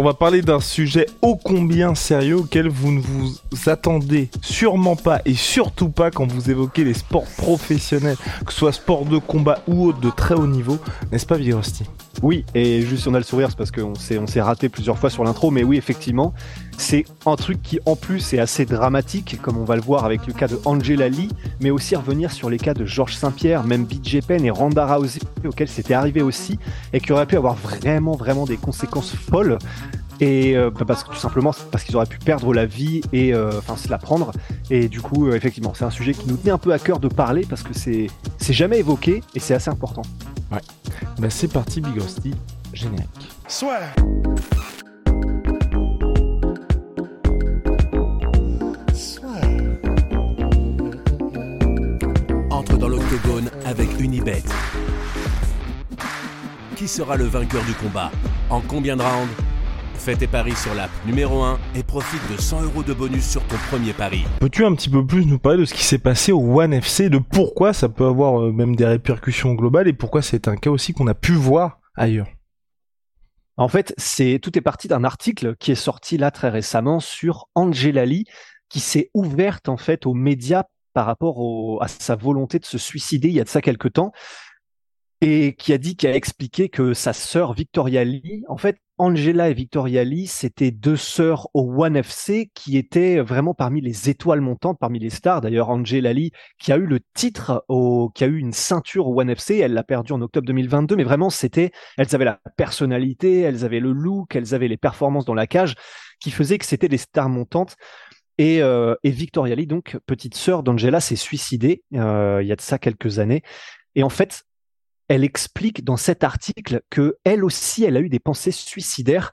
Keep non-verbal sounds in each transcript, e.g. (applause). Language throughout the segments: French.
On va parler d'un sujet ô combien sérieux auquel vous ne vous attendez sûrement pas et surtout pas quand vous évoquez les sports professionnels, que ce soit sport de combat ou autre de très haut niveau, n'est-ce pas Vigrosti Oui, et juste on a le sourire, c'est parce qu'on s'est, on s'est raté plusieurs fois sur l'intro, mais oui, effectivement, c'est un truc qui en plus est assez dramatique, comme on va le voir avec le cas de Angela Lee, mais aussi revenir sur les cas de Georges Saint-Pierre, même BJ Penn et Randa Rousey, auxquels c'était arrivé aussi, et qui auraient pu avoir vraiment, vraiment des conséquences folles. Et euh, bah, parce que tout simplement parce qu'ils auraient pu perdre la vie et euh, enfin se la prendre. Et du coup, euh, effectivement, c'est un sujet qui nous tenait un peu à cœur de parler parce que c'est c'est jamais évoqué et c'est assez important. Ouais. Bah c'est parti, Big Rusty, générique. Soit. Dans l'octogone avec Unibet. Qui sera le vainqueur du combat En combien de rounds Fais tes paris sur l'app numéro 1 et profite de 100 euros de bonus sur ton premier pari. Peux-tu un petit peu plus nous parler de ce qui s'est passé au One FC, de pourquoi ça peut avoir euh, même des répercussions globales et pourquoi c'est un cas aussi qu'on a pu voir ailleurs? En fait, c'est tout est parti d'un article qui est sorti là très récemment sur Angela Lee, qui s'est ouverte en fait aux médias par rapport à sa volonté de se suicider il y a de ça quelque temps, et qui a dit, qui a expliqué que sa sœur Victoria Lee, en fait, Angela et Victoria Lee, c'était deux sœurs au One FC qui étaient vraiment parmi les étoiles montantes, parmi les stars. D'ailleurs, Angela Lee, qui a eu le titre, qui a eu une ceinture au One FC, elle l'a perdu en octobre 2022, mais vraiment, c'était, elles avaient la personnalité, elles avaient le look, elles avaient les performances dans la cage, qui faisaient que c'était des stars montantes. Et, euh, et Victoria Lee, donc petite sœur d'Angela, s'est suicidée euh, il y a de ça quelques années. Et en fait, elle explique dans cet article que elle aussi, elle a eu des pensées suicidaires.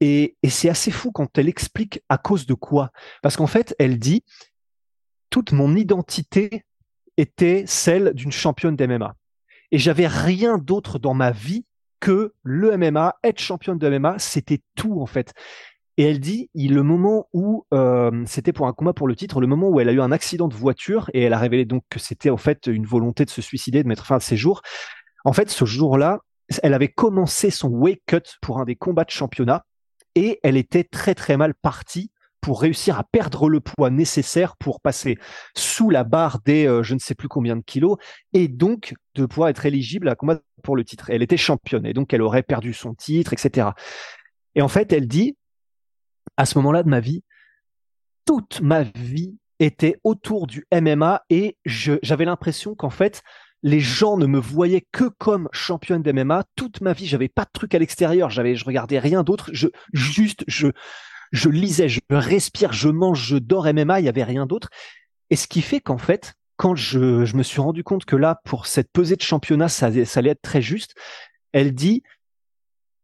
Et, et c'est assez fou quand elle explique à cause de quoi. Parce qu'en fait, elle dit toute mon identité était celle d'une championne d'MMA. Et j'avais rien d'autre dans ma vie que le MMA, être championne de MMA, c'était tout en fait. Et elle dit, le moment où euh, c'était pour un combat pour le titre, le moment où elle a eu un accident de voiture et elle a révélé donc que c'était en fait une volonté de se suicider, de mettre fin à ses jours. En fait, ce jour-là, elle avait commencé son wake cut pour un des combats de championnat et elle était très très mal partie pour réussir à perdre le poids nécessaire pour passer sous la barre des euh, je ne sais plus combien de kilos et donc de pouvoir être éligible à un combat pour le titre. Elle était championne et donc elle aurait perdu son titre, etc. Et en fait, elle dit, à ce moment-là de ma vie, toute ma vie était autour du MMA et j'avais l'impression qu'en fait, les gens ne me voyaient que comme championne d'MMA. Toute ma vie, j'avais pas de truc à l'extérieur, j'avais, je regardais rien d'autre. Je, juste, je, je lisais, je respire, je mange, je dors MMA, il y avait rien d'autre. Et ce qui fait qu'en fait, quand je, je me suis rendu compte que là, pour cette pesée de championnat, ça, ça allait être très juste, elle dit,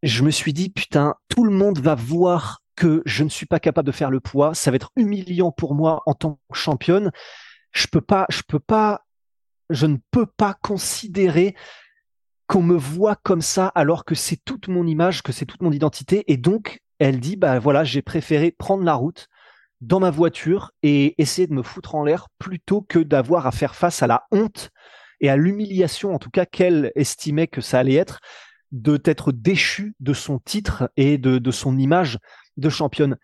je me suis dit, putain, tout le monde va voir que je ne suis pas capable de faire le poids. Ça va être humiliant pour moi en tant que championne. Je peux pas, je peux pas, je ne peux pas considérer qu'on me voit comme ça alors que c'est toute mon image, que c'est toute mon identité. Et donc, elle dit, bah voilà, j'ai préféré prendre la route dans ma voiture et essayer de me foutre en l'air plutôt que d'avoir à faire face à la honte et à l'humiliation, en tout cas, qu'elle estimait que ça allait être, de déchu de son titre et de, de son image de championne.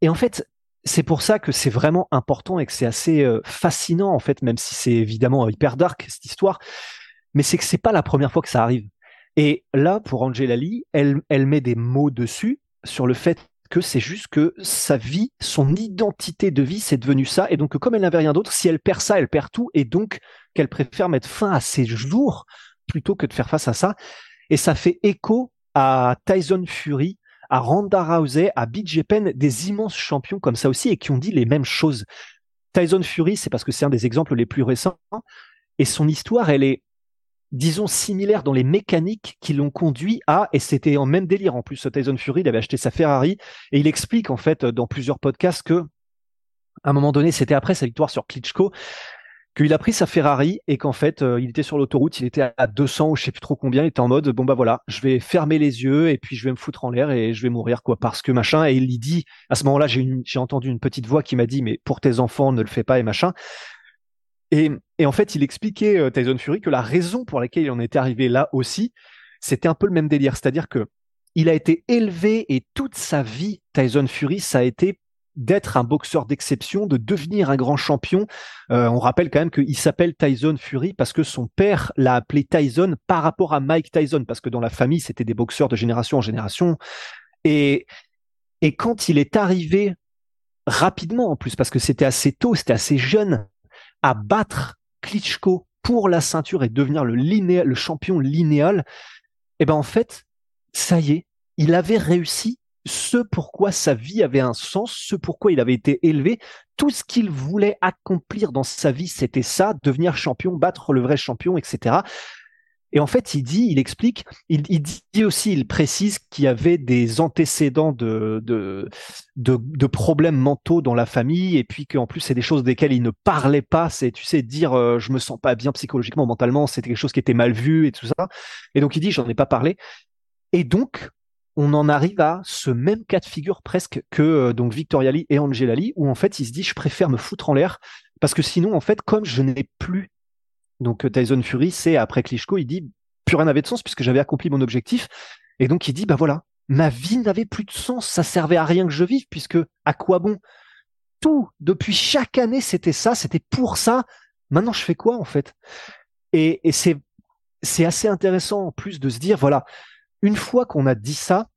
Et en fait, c'est pour ça que c'est vraiment important et que c'est assez euh, fascinant, en fait, même si c'est évidemment hyper dark, cette histoire, mais c'est que c'est pas la première fois que ça arrive. Et là, pour Angela Lee, elle, elle met des mots dessus sur le fait que c'est juste que sa vie, son identité de vie, c'est devenu ça. Et donc, comme elle n'avait rien d'autre, si elle perd ça, elle perd tout. Et donc, qu'elle préfère mettre fin à ses jours plutôt que de faire face à ça. Et ça fait écho à Tyson Fury, à Ronda Rousey, à BJ Penn, des immenses champions comme ça aussi et qui ont dit les mêmes choses. Tyson Fury, c'est parce que c'est un des exemples les plus récents. Et son histoire, elle est, disons, similaires dans les mécaniques qui l'ont conduit à, et c'était en même délire en plus, Tyson Fury, il avait acheté sa Ferrari, et il explique en fait dans plusieurs podcasts que, à un moment donné, c'était après sa victoire sur Klitschko, qu'il a pris sa Ferrari et qu'en fait, euh, il était sur l'autoroute, il était à 200 ou je sais plus trop combien, il était en mode, bon bah voilà, je vais fermer les yeux et puis je vais me foutre en l'air et je vais mourir quoi, parce que machin. Et il dit, à ce moment-là, j'ai entendu une petite voix qui m'a dit, mais pour tes enfants, ne le fais pas et machin. Et, et en fait, il expliquait euh, Tyson Fury que la raison pour laquelle il en était arrivé là aussi, c'était un peu le même délire, c'est-à-dire que il a été élevé et toute sa vie, Tyson Fury, ça a été d'être un boxeur d'exception, de devenir un grand champion. Euh, on rappelle quand même qu'il s'appelle Tyson Fury parce que son père l'a appelé Tyson par rapport à Mike Tyson, parce que dans la famille, c'était des boxeurs de génération en génération. Et, et quand il est arrivé rapidement en plus, parce que c'était assez tôt, c'était assez jeune, à battre Klitschko pour la ceinture et devenir le, le champion linéal, eh ben en fait, ça y est, il avait réussi ce pourquoi sa vie avait un sens, ce pourquoi il avait été élevé. Tout ce qu'il voulait accomplir dans sa vie, c'était ça, devenir champion, battre le vrai champion, etc. Et en fait, il dit, il explique, il, dit aussi, il précise qu'il y avait des antécédents de, de, de, problèmes mentaux dans la famille, et puis qu'en plus, c'est des choses desquelles il ne parlait pas. C'est, tu sais, dire euh, je me sens pas bien psychologiquement, mentalement, c'était quelque chose qui était mal vu et tout ça. Et donc, il dit, j'en ai pas parlé. Et donc, on en arrive à ce même cas de figure presque que euh, donc Victoria Lee et Angela Lee, où en fait il se dit je préfère me foutre en l'air parce que sinon en fait comme je n'ai plus donc euh, Tyson Fury c'est après Klitschko il dit plus rien n'avait de sens puisque j'avais accompli mon objectif. Et donc il dit bah voilà ma vie n'avait plus de sens ça servait à rien que je vive puisque à quoi bon? Tout depuis chaque année c'était ça c'était pour ça. Maintenant je fais quoi en fait? Et, et c'est c'est assez intéressant en plus de se dire voilà une fois qu'on a dit ça,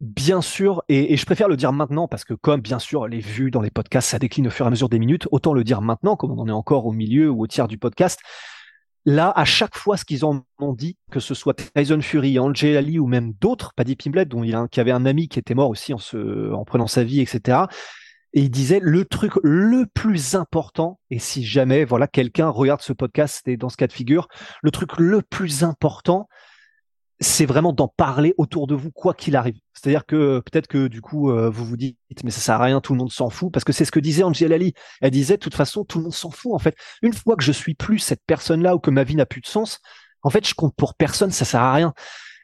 bien sûr, et, je préfère le dire maintenant parce que comme bien sûr les vues dans les podcasts ça décline au fur et à mesure des minutes, autant le dire maintenant comme on en est encore au milieu ou au tiers du podcast. Là, à chaque fois, ce qu'ils en ont dit, que ce soit Tyson Fury, Angel Ali ou même d'autres, Paddy Pimblett, dont il a qui avait un ami qui était mort aussi en prenant sa vie, etc. Et il disait le truc le plus important, et si jamais voilà quelqu'un regarde ce podcast et dans ce cas de figure, le truc le plus important, c'est vraiment d'en parler autour de vous quoi qu'il arrive. C'est-à-dire que peut-être que du coup euh, vous vous dites mais ça sert à rien, tout le monde s'en fout parce que c'est ce que disait Angela Ali. Elle disait de toute façon tout le monde s'en fout en fait. Une fois que je suis plus cette personne-là ou que ma vie n'a plus de sens, en fait je compte pour personne, ça sert à rien.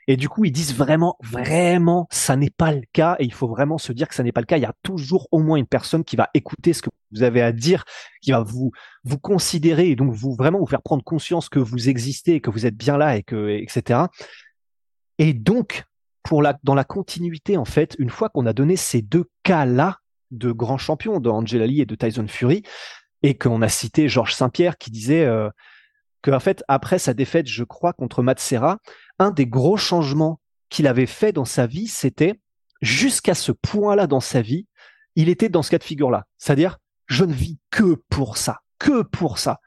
Et du coup ils disent vraiment vraiment ça n'est pas le cas et il faut vraiment se dire que ça n'est pas le cas. Il y a toujours au moins une personne qui va écouter ce que vous avez à dire, qui va vous vous considérer et donc vous vraiment vous faire prendre conscience que vous existez que vous êtes bien là et que etc. Et donc, pour la, dans la continuité, en fait, une fois qu'on a donné ces deux cas-là de grands champions, d'Angela Lee et de Tyson Fury, et qu'on a cité Georges Saint-Pierre qui disait euh, que, fait, après sa défaite, je crois, contre Matt un des gros changements qu'il avait fait dans sa vie, c'était jusqu'à ce point-là dans sa vie, il était dans ce cas de figure-là. C'est-à-dire, je ne vis que pour ça, que pour ça.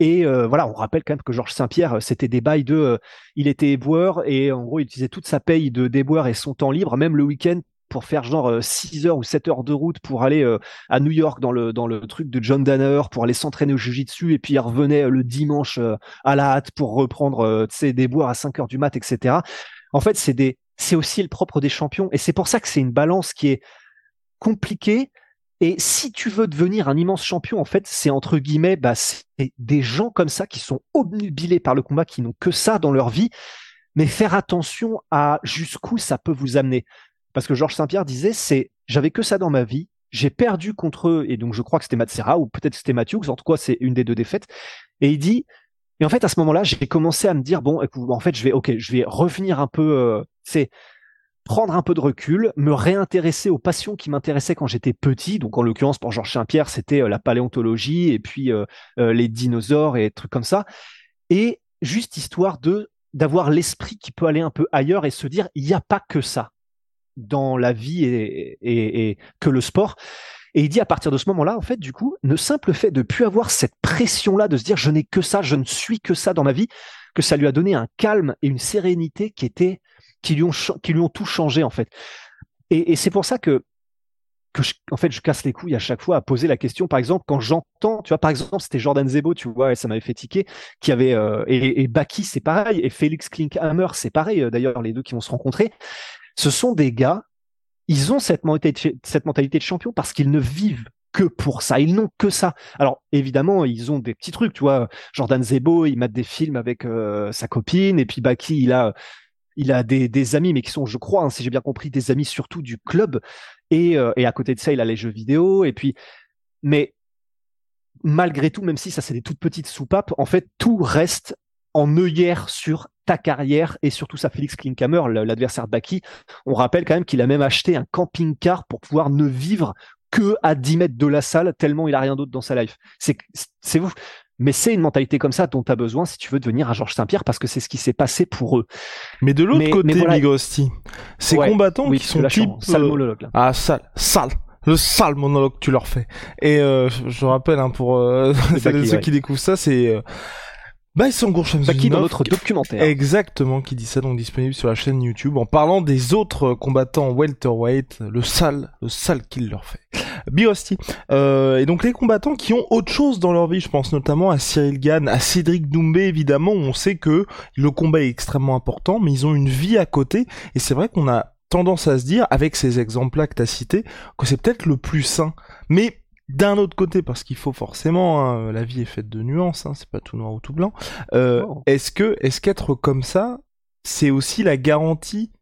Et euh, voilà, on rappelle quand même que Georges Saint-Pierre, euh, c'était des bails de, euh, il était éboueur et en gros, il utilisait toute sa paye de déboueur et son temps libre, même le week-end, pour faire genre 6 heures ou 7 heures de route pour aller à New York dans le dans le truc de John Danner pour aller s'entraîner au jiu-jitsu et puis il revenait le dimanche à la hâte pour reprendre ses déboires à 5 heures du mat, etc. En fait, c'est des c'est aussi le propre des champions et c'est pour ça que c'est une balance qui est compliquée et si tu veux devenir un immense champion, en fait, c'est entre guillemets, bah, c'est des gens comme ça qui sont obnubilés par le combat, qui n'ont que ça dans leur vie. Mais faire attention à jusqu'où ça peut vous amener. Parce que Georges Saint-Pierre disait, c'est, j'avais que ça dans ma vie, j'ai perdu contre eux, et donc je crois que c'était Matsera, ou peut-être c'était Matthews, en tout cas, c'est une des deux défaites. Et il dit, et en fait, à ce moment-là, j'ai commencé à me dire, bon, en fait, je vais, ok, je vais revenir un peu, euh, c'est, prendre un peu de recul, me réintéresser aux passions qui m'intéressaient quand j'étais petit. Donc en l'occurrence pour Georges Saint-Pierre, c'était euh, la paléontologie et puis euh, euh, les dinosaures et trucs comme ça. Et juste histoire de d'avoir l'esprit qui peut aller un peu ailleurs et se dire il n'y a pas que ça dans la vie et, et, que le sport. Et il dit à partir de ce moment-là, en fait, du coup, le simple fait de plus avoir cette pression-là, de se dire je n'ai que ça, je ne suis que ça dans ma vie, que ça lui a donné un calme et une sérénité qui était qui lui ont qui lui ont tout changé en fait. Et, et c'est pour ça que que je, en fait je casse les couilles à chaque fois à poser la question. Par exemple, quand j'entends, tu vois, par exemple, c'était Jordan Zebo, tu vois, et ça m'avait fait tiquer, qui avait euh, et, et Baki, c'est pareil, et Félix Klinkhammer, c'est pareil. Euh, d'ailleurs, les deux qui vont se rencontrer, ce sont des gars. Ils ont cette mentalité, cette mentalité de champion parce qu'ils ne vivent que pour ça. Ils n'ont que ça. Alors évidemment, ils ont des petits trucs, tu vois. Jordan Zebo, il mate des films avec euh, sa copine, et puis Baki, il a il a des, amis, mais qui sont, je crois, hein, si j'ai bien compris, des amis surtout du club. Et, euh, et, à côté de ça, il a les jeux vidéo. Et puis, mais malgré tout, même si ça c'est des toutes petites soupapes, en fait, tout reste en œillère sur ta carrière et surtout ça Félix Klinkhammer, l'adversaire de Baki. On rappelle quand même qu'il a même acheté un camping-car pour pouvoir ne vivre que à 10 mètres de la salle, tellement il a rien d'autre dans sa life. C'est vous. Mais c'est une mentalité comme ça dont tu as besoin si tu veux devenir un Georges Saint-Pierre parce que c'est ce qui s'est passé pour eux. Mais de l'autre côté, voilà... ces combattants qui sont type... Sale monologue, là. Ah, sale, sale le sale monologue que tu leur fais. Et euh, je rappelle hein, pour euh, (laughs) ceux qui découvrent ça, c'est euh, Baïsangour Baki dans notre documentaire. Exactement, qui dit ça, donc disponible sur la chaîne YouTube, en parlant des autres combattants welterweight, le sale, le sale qu'il leur fait. Birosti. Euh, et donc les combattants qui ont autre chose dans leur vie, je pense notamment à Cyril Gann, à Cédric Doumbé, évidemment, on sait que le combat est extrêmement important, mais ils ont une vie à côté, et c'est vrai qu'on a tendance à se dire, avec ces exemples-là que t'as cités, que c'est peut-être le plus sain. Mais d'un autre côté, parce qu'il faut forcément, hein, la vie est faite de nuances, hein, c'est pas tout noir ou tout blanc. Euh, oh. Est-ce que, est-ce qu'être comme ça, c'est aussi la garantie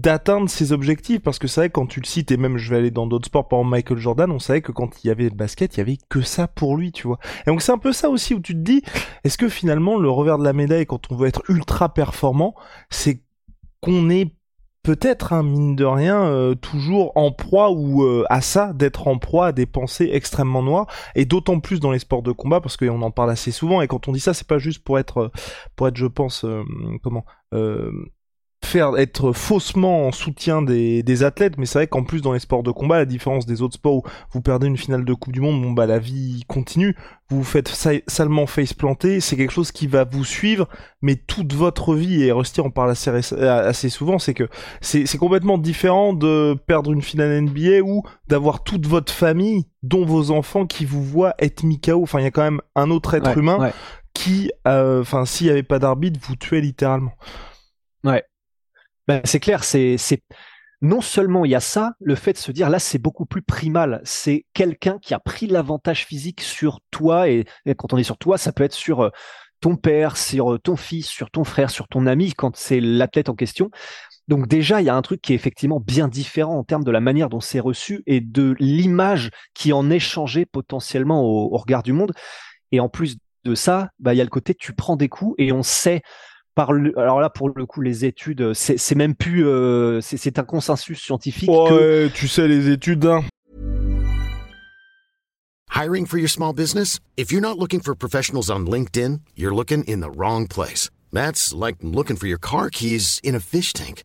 d'atteindre ses objectifs Parce que c'est vrai quand tu le cites, et même je vais aller dans d'autres sports, par exemple Michael Jordan, on savait que quand il y avait le basket, il y avait que ça pour lui, tu vois. Et donc c'est un peu ça aussi où tu te dis, est-ce que finalement le revers de la médaille quand on veut être ultra performant, c'est qu'on est peut-être, hein, mine de rien, euh, toujours en proie ou euh, à ça, d'être en proie à des pensées extrêmement noires, et d'autant plus dans les sports de combat, parce qu'on en parle assez souvent, et quand on dit ça, c'est pas juste pour être, pour être, je pense, euh, comment, faire être faussement en soutien des, des athlètes, mais c'est vrai qu'en plus dans les sports de combat, la différence des autres sports où vous perdez une finale de Coupe du Monde, bon bah la vie continue, vous vous faites salement face planter, c'est quelque chose qui va vous suivre, mais toute votre vie, et Rusty en parle assez, assez souvent, c'est que c'est complètement différent de perdre une finale NBA ou d'avoir toute votre famille, dont vos enfants, qui vous voient être mis Enfin, il y a quand même un autre être humain qui, euh, enfin, s'il n'y avait pas d'arbitre, vous tuez littéralement. Ouais, ben, c'est clair, c'est, non seulement il y a ça, le fait de se dire là c'est beaucoup plus primal, c'est quelqu'un qui a pris l'avantage physique sur toi et, quand on est sur toi, ça peut être sur euh, ton père, sur euh, ton fils, sur ton frère, sur ton ami quand c'est l'athlète en question. Donc déjà, il y a un truc qui est effectivement bien différent en termes de la manière dont c'est reçu et de l'image qui en est changée potentiellement au, au regard du monde. Et en plus de ça, bah, il y a le côté tu prends des coups et on sait par le, alors là pour le coup les études c'est même plus euh, c'est un consensus scientifique ouais, que... tu sais les études hein. Hiring for your small business? If you're not looking for professionals on LinkedIn you're looking in the wrong place. That's like looking for your car keys in a fish tank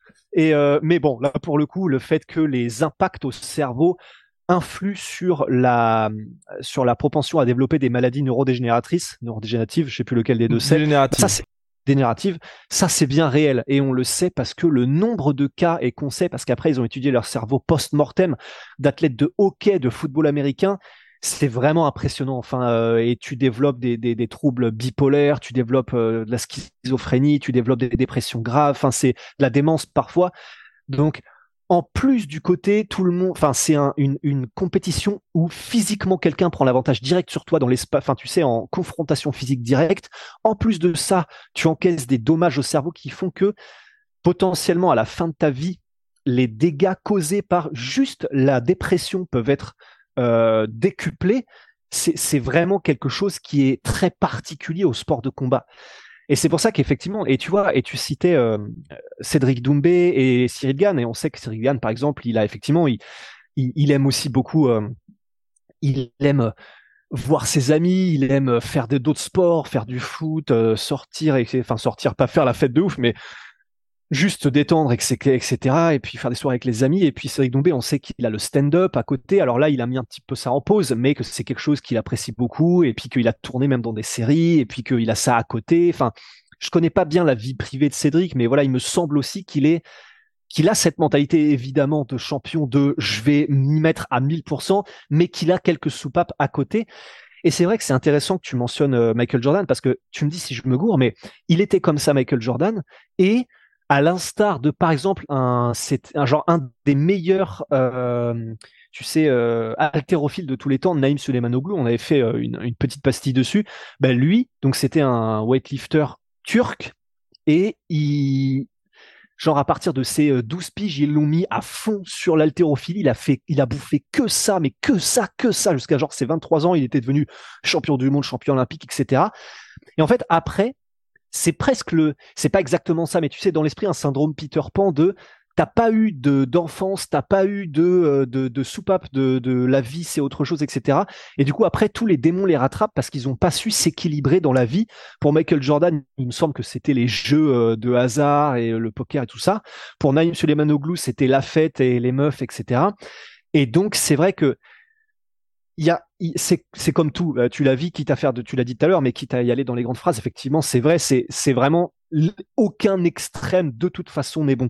Et euh, mais bon, là pour le coup, le fait que les impacts au cerveau influe sur la, sur la propension à développer des maladies neurodégénératrices, neurodégénératives, je sais plus lequel des deux c'est. Ça, c'est générative, ça c'est bien réel. Et on le sait parce que le nombre de cas et qu'on sait parce qu'après ils ont étudié leur cerveau post-mortem. D'athlètes de hockey, de football américain, c'est vraiment impressionnant. Enfin, euh, et tu développes des, des, troubles bipolaires, tu développes euh, de la schizophrénie, tu développes des dépressions graves. Enfin, c'est de la démence parfois. Donc, en plus du côté tout le monde, enfin c'est une, une, compétition où physiquement quelqu'un prend l'avantage direct sur toi dans l'espace, enfin tu sais en confrontation physique directe. En plus de ça, tu encaisses des dommages au cerveau qui font que potentiellement à la fin de ta vie, les dégâts causés par juste la dépression peuvent être euh, décuplés. C'est vraiment quelque chose qui est très particulier au sport de combat. Et c'est pour ça qu'effectivement, et tu vois, et tu citais euh, Cédric Doumbé et Cyril Gann, et on sait que Cyril Gann, par exemple, il a effectivement, il, il, aime aussi beaucoup euh, il aime voir ses amis, il aime faire d'autres sports, faire du foot, sortir, et, enfin sortir, pas faire la fête de ouf, mais juste détendre, etc., et puis faire des soirées avec les amis. Et puis Cédric Dombé, on sait qu'il a le stand-up à côté. Alors là, il a mis un petit peu ça en pause, mais que c'est quelque chose qu'il apprécie beaucoup, et puis qu'il a tourné même dans des séries, et puis qu'il a ça à côté. Enfin, je connais pas bien la vie privée de Cédric, mais voilà, il me semble aussi qu'il est qu'il a cette mentalité évidemment de champion de je vais m'y mettre à 1000%, mais qu'il a quelques soupapes à côté. Et c'est vrai que c'est intéressant que tu mentionnes euh, Michael Jordan parce que tu me dis si je me gourre, mais il était comme ça Michael Jordan et à l'instar de par exemple un c'est un genre un des meilleurs euh, tu sais euh, haltérophiles de tous les temps Naïm Suleimanoglu on avait fait euh, une, petite pastille dessus ben lui donc c'était un weightlifter turc et genre à partir de ses 12 euh, piges, ils l'ont mis à fond sur l'haltérophilie. Il a fait, il a bouffé que ça, mais que ça, que ça, jusqu'à genre ses 23 ans, il était devenu champion du monde, champion olympique, etc. Et en fait, après, c'est presque le, c'est pas exactement ça, mais tu sais, dans l'esprit, un syndrome Peter Pan de t'as pas eu de d'enfance, t'as pas eu de euh, de, de soupape de, de la vie, c'est autre chose, etc. Et du coup après tous les démons les rattrapent parce qu'ils ont pas su s'équilibrer dans la vie. Pour Michael Jordan, il me semble que c'était les jeux euh, de hasard et le poker et tout ça. Pour Naïm Suleimanoglu, c'était la fête et les meufs, etc. Et donc c'est vrai que il y a, c'est, comme tout. Euh, tu l'as vu, quitte à faire de, tu l'as dit tout à l'heure, mais quitte à y aller dans les grandes phrases. Effectivement, c'est vrai. C'est, vraiment aucun extrême de toute façon n'est bon.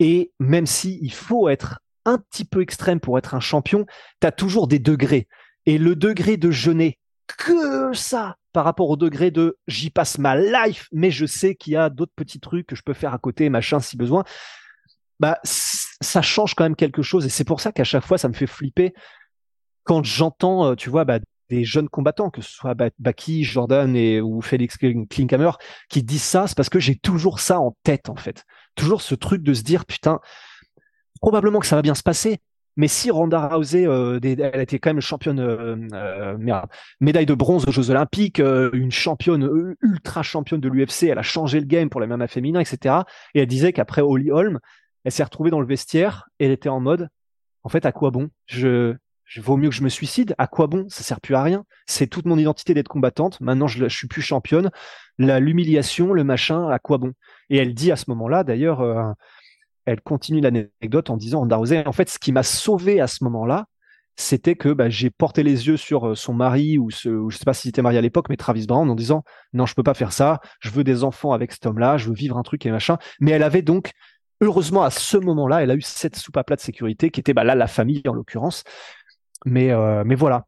Et même si il faut être un petit peu extrême pour être un champion, tu as toujours des degrés. Et le degré de je n'ai que ça par rapport au degré de j'y passe ma life, mais je sais qu'il y a d'autres petits trucs que je peux faire à côté, machin, si besoin. Bah, ça change quand même quelque chose. Et c'est pour ça qu'à chaque fois, ça me fait flipper quand j'entends, euh, tu vois, bah, des jeunes combattants, que ce soit Baki, Jordan et, ou Félix Klinkhammer, qui disent ça, c'est parce que j'ai toujours ça en tête, en fait. Toujours ce truc de se dire, putain, probablement que ça va bien se passer, mais si Ronda Rousey, euh, elle était quand même championne, euh, euh médaille de bronze aux Jeux Olympiques, une championne ultra championne de l'UFC, elle a changé le game pour les MMA féminins, etc. Et elle disait qu'après Holly Holm, elle s'est retrouvée dans le vestiaire elle était en mode, en fait, à quoi bon? Je vaut mieux que je me suicide. À quoi bon? Ça sert plus à rien. C'est toute mon identité d'être combattante. Maintenant, je, je suis plus championne. L'humiliation, le machin, à quoi bon? Et elle dit à ce moment-là, d'ailleurs, euh, elle continue l'anecdote en disant, en fait, ce qui m'a sauvé à ce moment-là, c'était que bah, j'ai porté les yeux sur euh, son mari ou, ce, ou je sais pas s'il était marié à l'époque, mais Travis Brown en disant non, je peux pas faire ça. Je veux des enfants avec cet homme-là. Je veux vivre un truc et machin. Mais elle avait donc heureusement à ce moment-là, elle a eu cette soupe à plat de sécurité qui était bah, là la famille en l'occurrence. Mais, euh, mais voilà.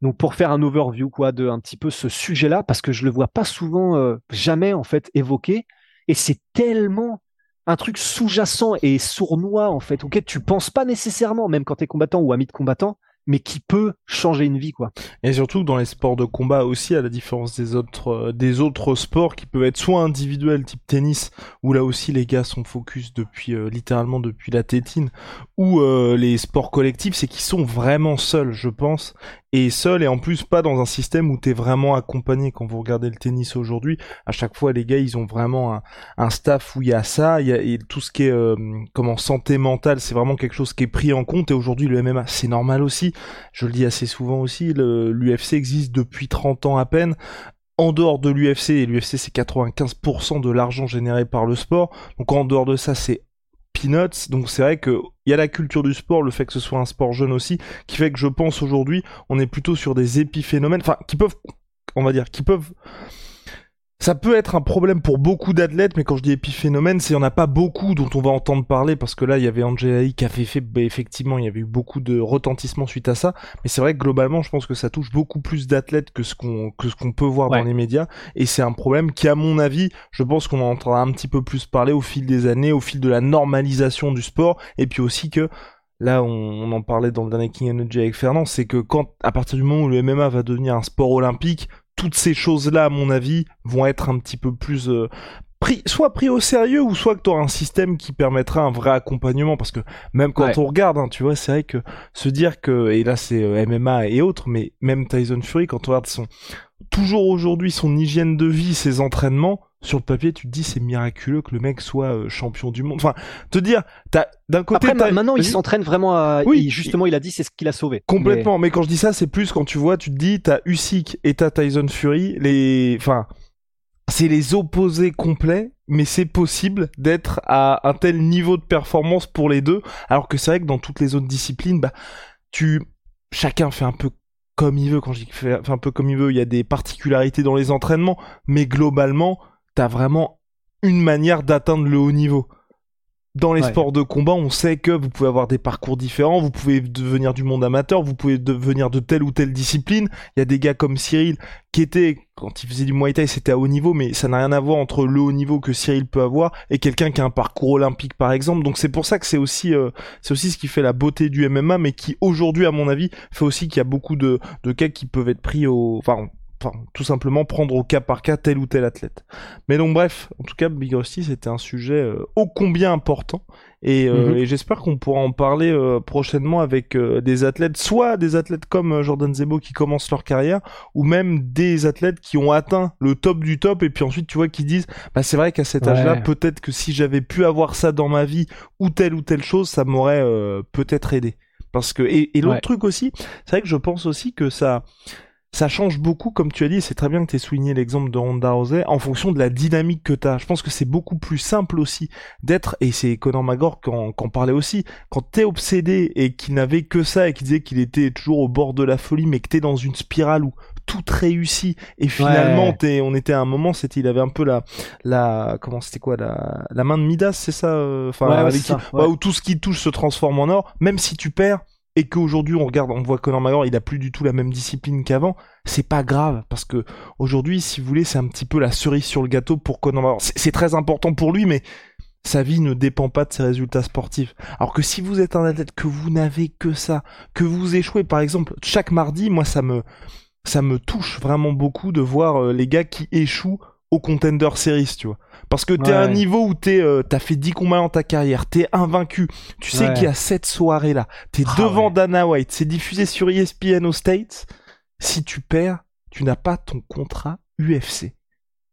Donc pour faire un overview quoi de un petit peu ce sujet-là, parce que je le vois pas souvent, euh, jamais en fait évoqué, et c'est tellement un truc sous-jacent et sournois en fait, auquel tu penses pas nécessairement, même quand tu es combattant ou ami de combattant, mais qui peut changer une vie quoi. Et surtout dans les sports de combat aussi à la différence des autres euh, des autres sports qui peuvent être soit individuels type tennis où là aussi les gars sont focus depuis euh, littéralement depuis la tétine ou euh, les sports collectifs c'est qu'ils sont vraiment seuls je pense et seul et en plus pas dans un système où t'es vraiment accompagné. Quand vous regardez le tennis aujourd'hui à chaque fois les gars ils ont vraiment un, un staff où il y a ça. Il y a et tout ce qui est euh, comment santé mentale c'est vraiment quelque chose qui est pris en compte. Et aujourd'hui le MMA c'est normal aussi. Je le dis assez souvent aussi l'UFC existe depuis 30 ans à peine. En dehors de l'UFC, et l'UFC c'est 95% de l'argent généré par le sport, donc en dehors de ça c'est peanuts. Donc c'est vrai que il y a la culture du sport, le fait que ce soit un sport jeune aussi, qui fait que je pense aujourd'hui, on est plutôt sur des épiphénomènes, enfin qui peuvent, on va dire, qui peuvent ça peut être un problème pour beaucoup d'athlètes, mais quand je dis épiphénomène, c'est qu'il n'y en a pas beaucoup dont on va entendre parler, parce que là, il y avait Angela qui avait fait, bah, effectivement, il y avait eu beaucoup de retentissement suite à ça, mais c'est vrai que globalement, je pense que ça touche beaucoup plus d'athlètes que ce qu'on que ce qu'on peut voir dans les médias, et c'est un problème qui, à mon avis, je pense qu'on en entendra un petit peu plus parler au fil des années, au fil de la normalisation du sport, et puis aussi que là on, en parlait dans le dernier King Energy avec Fernand, c'est que quand à partir du moment où le MMA va devenir un sport olympique, toutes ces choses-là, à mon avis, vont être un petit peu plus euh, pris, soit pris au sérieux ou soit que tu auras un système qui permettra un vrai accompagnement. Parce que même quand on regarde, hein, tu vois, c'est vrai que se dire que et là c'est euh, MMA et autres, mais même Tyson Fury quand on regarde son toujours aujourd'hui son hygiène de vie, ses entraînements, sur le papier, tu te dis c'est miraculeux que le mec soit euh, champion du monde. Enfin, te dire, t'as d'un côté. Après, maintenant, il s'entraîne vraiment à. Oui. il- justement, il a dit c'est ce qu'il a sauvé. Complètement, mais... quand je dis ça, c'est plus quand tu vois, tu te dis, t'as Usyk et t'as Tyson Fury, les, enfin, c'est les opposés complets, mais c'est possible d'être à un tel niveau de performance pour les deux, alors que c'est vrai que dans toutes les autres disciplines, bah, tu, chacun fait un peu comme il veut. Quand je dis fait un peu comme il veut, il y a des particularités dans les entraînements, mais globalement, t'as vraiment une manière d'atteindre le haut niveau. Dans les Ouais. sports de combat, on sait que vous pouvez avoir des parcours différents, vous pouvez devenir du monde amateur, vous pouvez devenir de telle ou telle discipline. Il y a des gars comme Cyril qui étaient, quand il faisait du Muay Thai, c'était à haut niveau, mais ça n'a rien à voir entre le haut niveau que Cyril peut avoir et quelqu'un qui a un parcours olympique, par exemple. Donc c'est pour ça que c'est aussi, euh, c'est aussi ce qui fait la beauté du MMA, mais qui aujourd'hui, à mon avis, fait aussi qu'il y a beaucoup de, de cas qui peuvent être pris au, enfin, enfin, tout simplement prendre au cas par cas tel ou tel athlète. Mais donc bref, en tout cas, Big Rusty, c'était un sujet euh, ô combien important. Et, euh, Mhm. et j'espère qu'on pourra en parler euh, prochainement avec des athlètes, soit des athlètes comme Jordan Zebo qui commencent leur carrière, ou même des athlètes qui ont atteint le top du top, et puis ensuite tu vois qui disent, bah c'est vrai qu'à cet Ouais. âge-là, peut-être que si j'avais pu avoir ça dans ma vie, ou telle ou telle chose, ça m'aurait peut-être aidé. Parce que et, et l'autre Ouais. truc aussi, c'est vrai que je pense aussi que ça ça change beaucoup, comme tu as dit, c'est très bien que tu aies souligné l'exemple de Ronda Rousey, en fonction de la dynamique que tu as. Je pense que c'est beaucoup plus simple aussi d'être, et c'est Conor qui en parlait aussi, quand t'es obsédé et qu'il n'avait que ça et qu'il disait qu'il était toujours au bord de la folie, mais que t'es dans une spirale où tout réussit et finalement Ouais. t'es, on était à un moment, c'était, il avait un peu la, la, comment c'était quoi, la, la main de Midas, c'est ça, euh, enfin, ouais. où tout ce qui touche se transforme en or, même si tu perds, et qu'aujourd'hui on regarde, on voit Conor McGregor, il a plus du tout la même discipline qu'avant, c'est pas grave parce que aujourd'hui, si vous voulez, c'est un petit peu la cerise sur le gâteau pour Conor McGregor. C'est très important pour lui, mais sa vie ne dépend pas de ses résultats sportifs. Alors que si vous êtes un athlète que vous n'avez que ça, que vous échouez, par exemple, chaque mardi, moi ça me ça me touche vraiment beaucoup de voir euh, les gars qui échouent au Contender Series, tu vois. Parce que t'es Ouais. à un niveau où t'es, euh, t'as fait 10 combats dans ta carrière, t'es invaincu. Tu sais Ouais. qu'il y a cette soirée-là. T'es Ah devant. Dana White. C'est diffusé sur ESPN aux States. Si tu perds, tu n'as pas ton contrat UFC.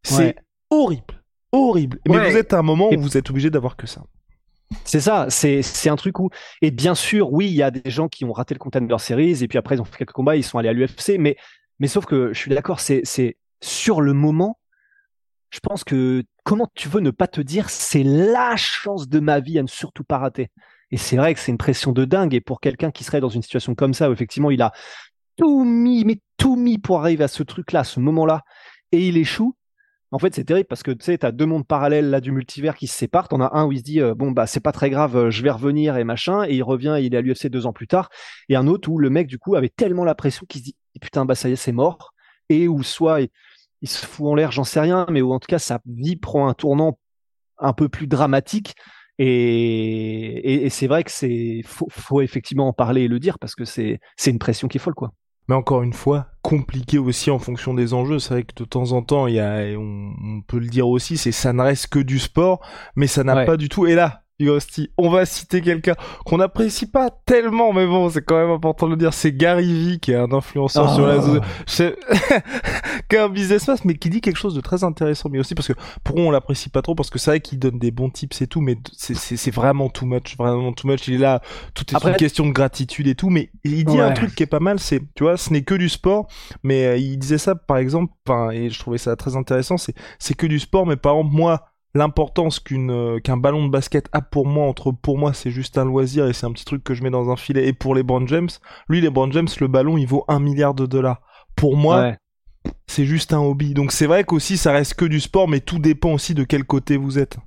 C'est horrible. Horrible. Mais vous êtes à un moment Et- où vous êtes obligé d'avoir que ça. C'est ça, c'est c'est un truc où et bien sûr, oui, il y a des gens qui ont raté le Contender Series et puis après ils ont fait quelques combats, ils sont allés à l'UFC, mais mais sauf que je suis d'accord, c'est c'est sur le moment, je pense que comment tu veux ne pas te dire c'est la chance de ma vie à ne surtout pas rater. Et c'est vrai que c'est une pression de dingue et pour quelqu'un qui serait dans une situation comme ça où effectivement il a tout mis mais tout mis pour arriver à ce truc-là, ce moment-là et il échoue. En fait, c'est terrible parce que tu sais, t'as deux mondes parallèles là du multivers qui se séparent. T'en as un où il se dit euh, bon bah c'est pas très grave, euh, je vais revenir et machin, et il revient, il est à l'UFC deux ans plus tard. Et un autre où le mec du coup avait tellement la pression qu'il se dit putain bah ça y est c'est mort, et où soit il, se fout en l'air, j'en sais rien, mais où en tout cas sa vie prend un tournant un peu plus dramatique. Et, et, et c'est vrai que c'est faut, faut effectivement en parler et le dire parce que c'est c'est une pression qui est folle quoi. Mais encore une fois, compliqué aussi en fonction des enjeux. C'est vrai que de temps en temps, il y a, on, on peut le dire aussi, c'est ça ne reste que du sport, mais ça n'a Ouais. pas du tout. Et là, On va citer quelqu'un qu'on n'apprécie pas tellement, mais bon, c'est quand même important de le dire. C'est Gary Vee, qui est un influenceur sur la Oh. zone, c'est- (laughs) qui est un businessman, mais qui dit quelque chose de très intéressant, mais aussi parce que pour on l'apprécie pas trop, parce que c'est vrai qu'il donne des bons tips et tout, mais c'est- vraiment too much, vraiment too much. Il est là, tout est Après- une question de gratitude et tout, mais il dit un truc qui est pas mal, c'est, tu vois, ce n'est que du sport, mais euh, il disait ça, par exemple, et je trouvais ça très intéressant, c'est que du sport, mais par exemple, moi, l'importance qu'une, euh, qu'un ballon de basket a pour moi, entre, pour moi, c'est juste un loisir et c'est un petit truc que je mets dans un filet, et pour les Brown James, lui, les Brown James, le ballon, il vaut un milliard de dollars. Pour moi, Ouais. c'est juste un hobby. Donc c'est vrai qu'aussi, ça reste que du sport, mais tout dépend aussi de quel côté vous êtes.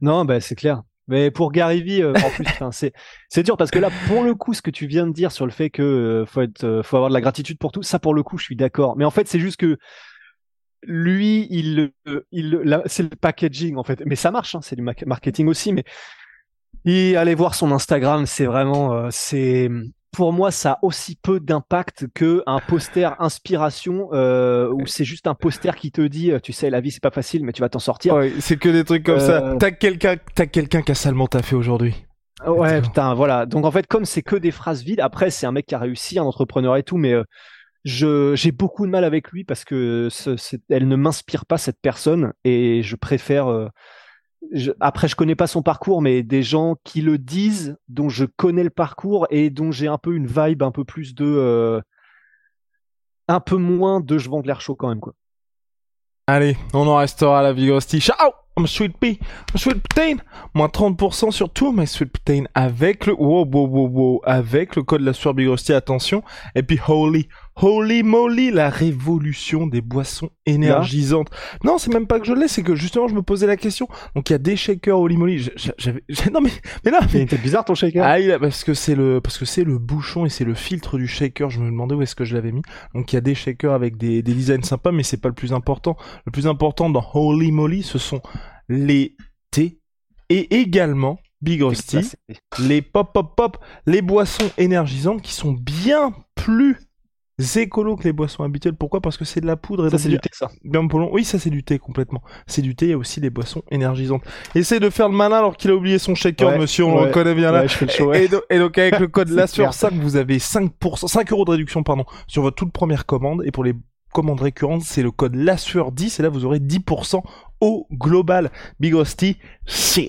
Non, bah, c'est clair. Mais pour Gary Vee, euh, en plus, c'est c'est dur parce que là, pour le coup, ce que tu viens de dire sur le fait que euh, faut être, euh, faut avoir de la gratitude pour tout, ça, pour le coup, je suis d'accord. Mais en fait, c'est juste que lui, il, il, c'est le packaging en fait. Mais ça marche, hein, c'est du ma- marketing aussi. Mais et aller voir son Instagram, c'est vraiment, euh, c'est pour moi, ça a aussi peu d'impact que un poster inspiration euh, où c'est juste un poster qui te dit, euh, tu sais, la vie c'est pas facile, mais tu vas t'en sortir. Ouais, c'est que des trucs comme ça. Euh, T'as quelqu'un, t'as quelqu'un qui a salement taffé aujourd'hui. Ouais, putain, voilà. Donc en fait, comme c'est que des phrases vides, après c'est un mec qui a réussi, un entrepreneur et tout, mais j'ai beaucoup de mal avec lui parce que elle ne m'inspire pas cette personne et je préfère. Euh, après, je connais pas son parcours, mais des gens qui le disent, dont je connais le parcours et dont j'ai un peu une vibe un peu plus de, euh, un peu moins de je vends de l'air chaud quand même quoi. Allez, on en restera à la Vigorosity. Ciao I'm Sweet Pea, I'm Sweet Protein, moins 30% sur tout my Sweet Protein avec le, wow, wow, wow, wow, avec le code la sueur Bigosty, attention. Et puis Holy, Holy moly, la révolution des boissons énergisantes. Non, c'est même pas que je l'ai, c'est que justement je me posais la question. Donc il y a des shakers Holy moly. (laughs) J'avais, non mais, mais là, mais bizarre ton shaker. Ah, parce que c'est le, parce que c'est le bouchon et c'est le filtre du shaker. Je me demandais où est-ce que je l'avais mis. Donc il y a des shakers avec des, des designs sympas, mais c'est pas le plus important. Le plus important dans Holy moly, ce sont les thés et également Big Rusty, les pop pop pop, les boissons énergisantes qui sont bien plus écolo que les boissons habituelles. Pourquoi? Parce que c'est de la poudre et ça c'est du thé ça. Bien Oui, ça c'est du thé complètement. C'est du thé, il y a aussi des boissons énergisantes. Essaye de faire le malin alors qu'il a oublié son shaker, monsieur, on le reconnaît bien là. et, donc, avec le code (laughs) la sur 5, vous avez 5%, 5 euros de réduction pardon, sur votre toute première commande et pour les commandes récurrentes, c'est le code la 10 et là vous aurez 10% au global. Big Hostie, see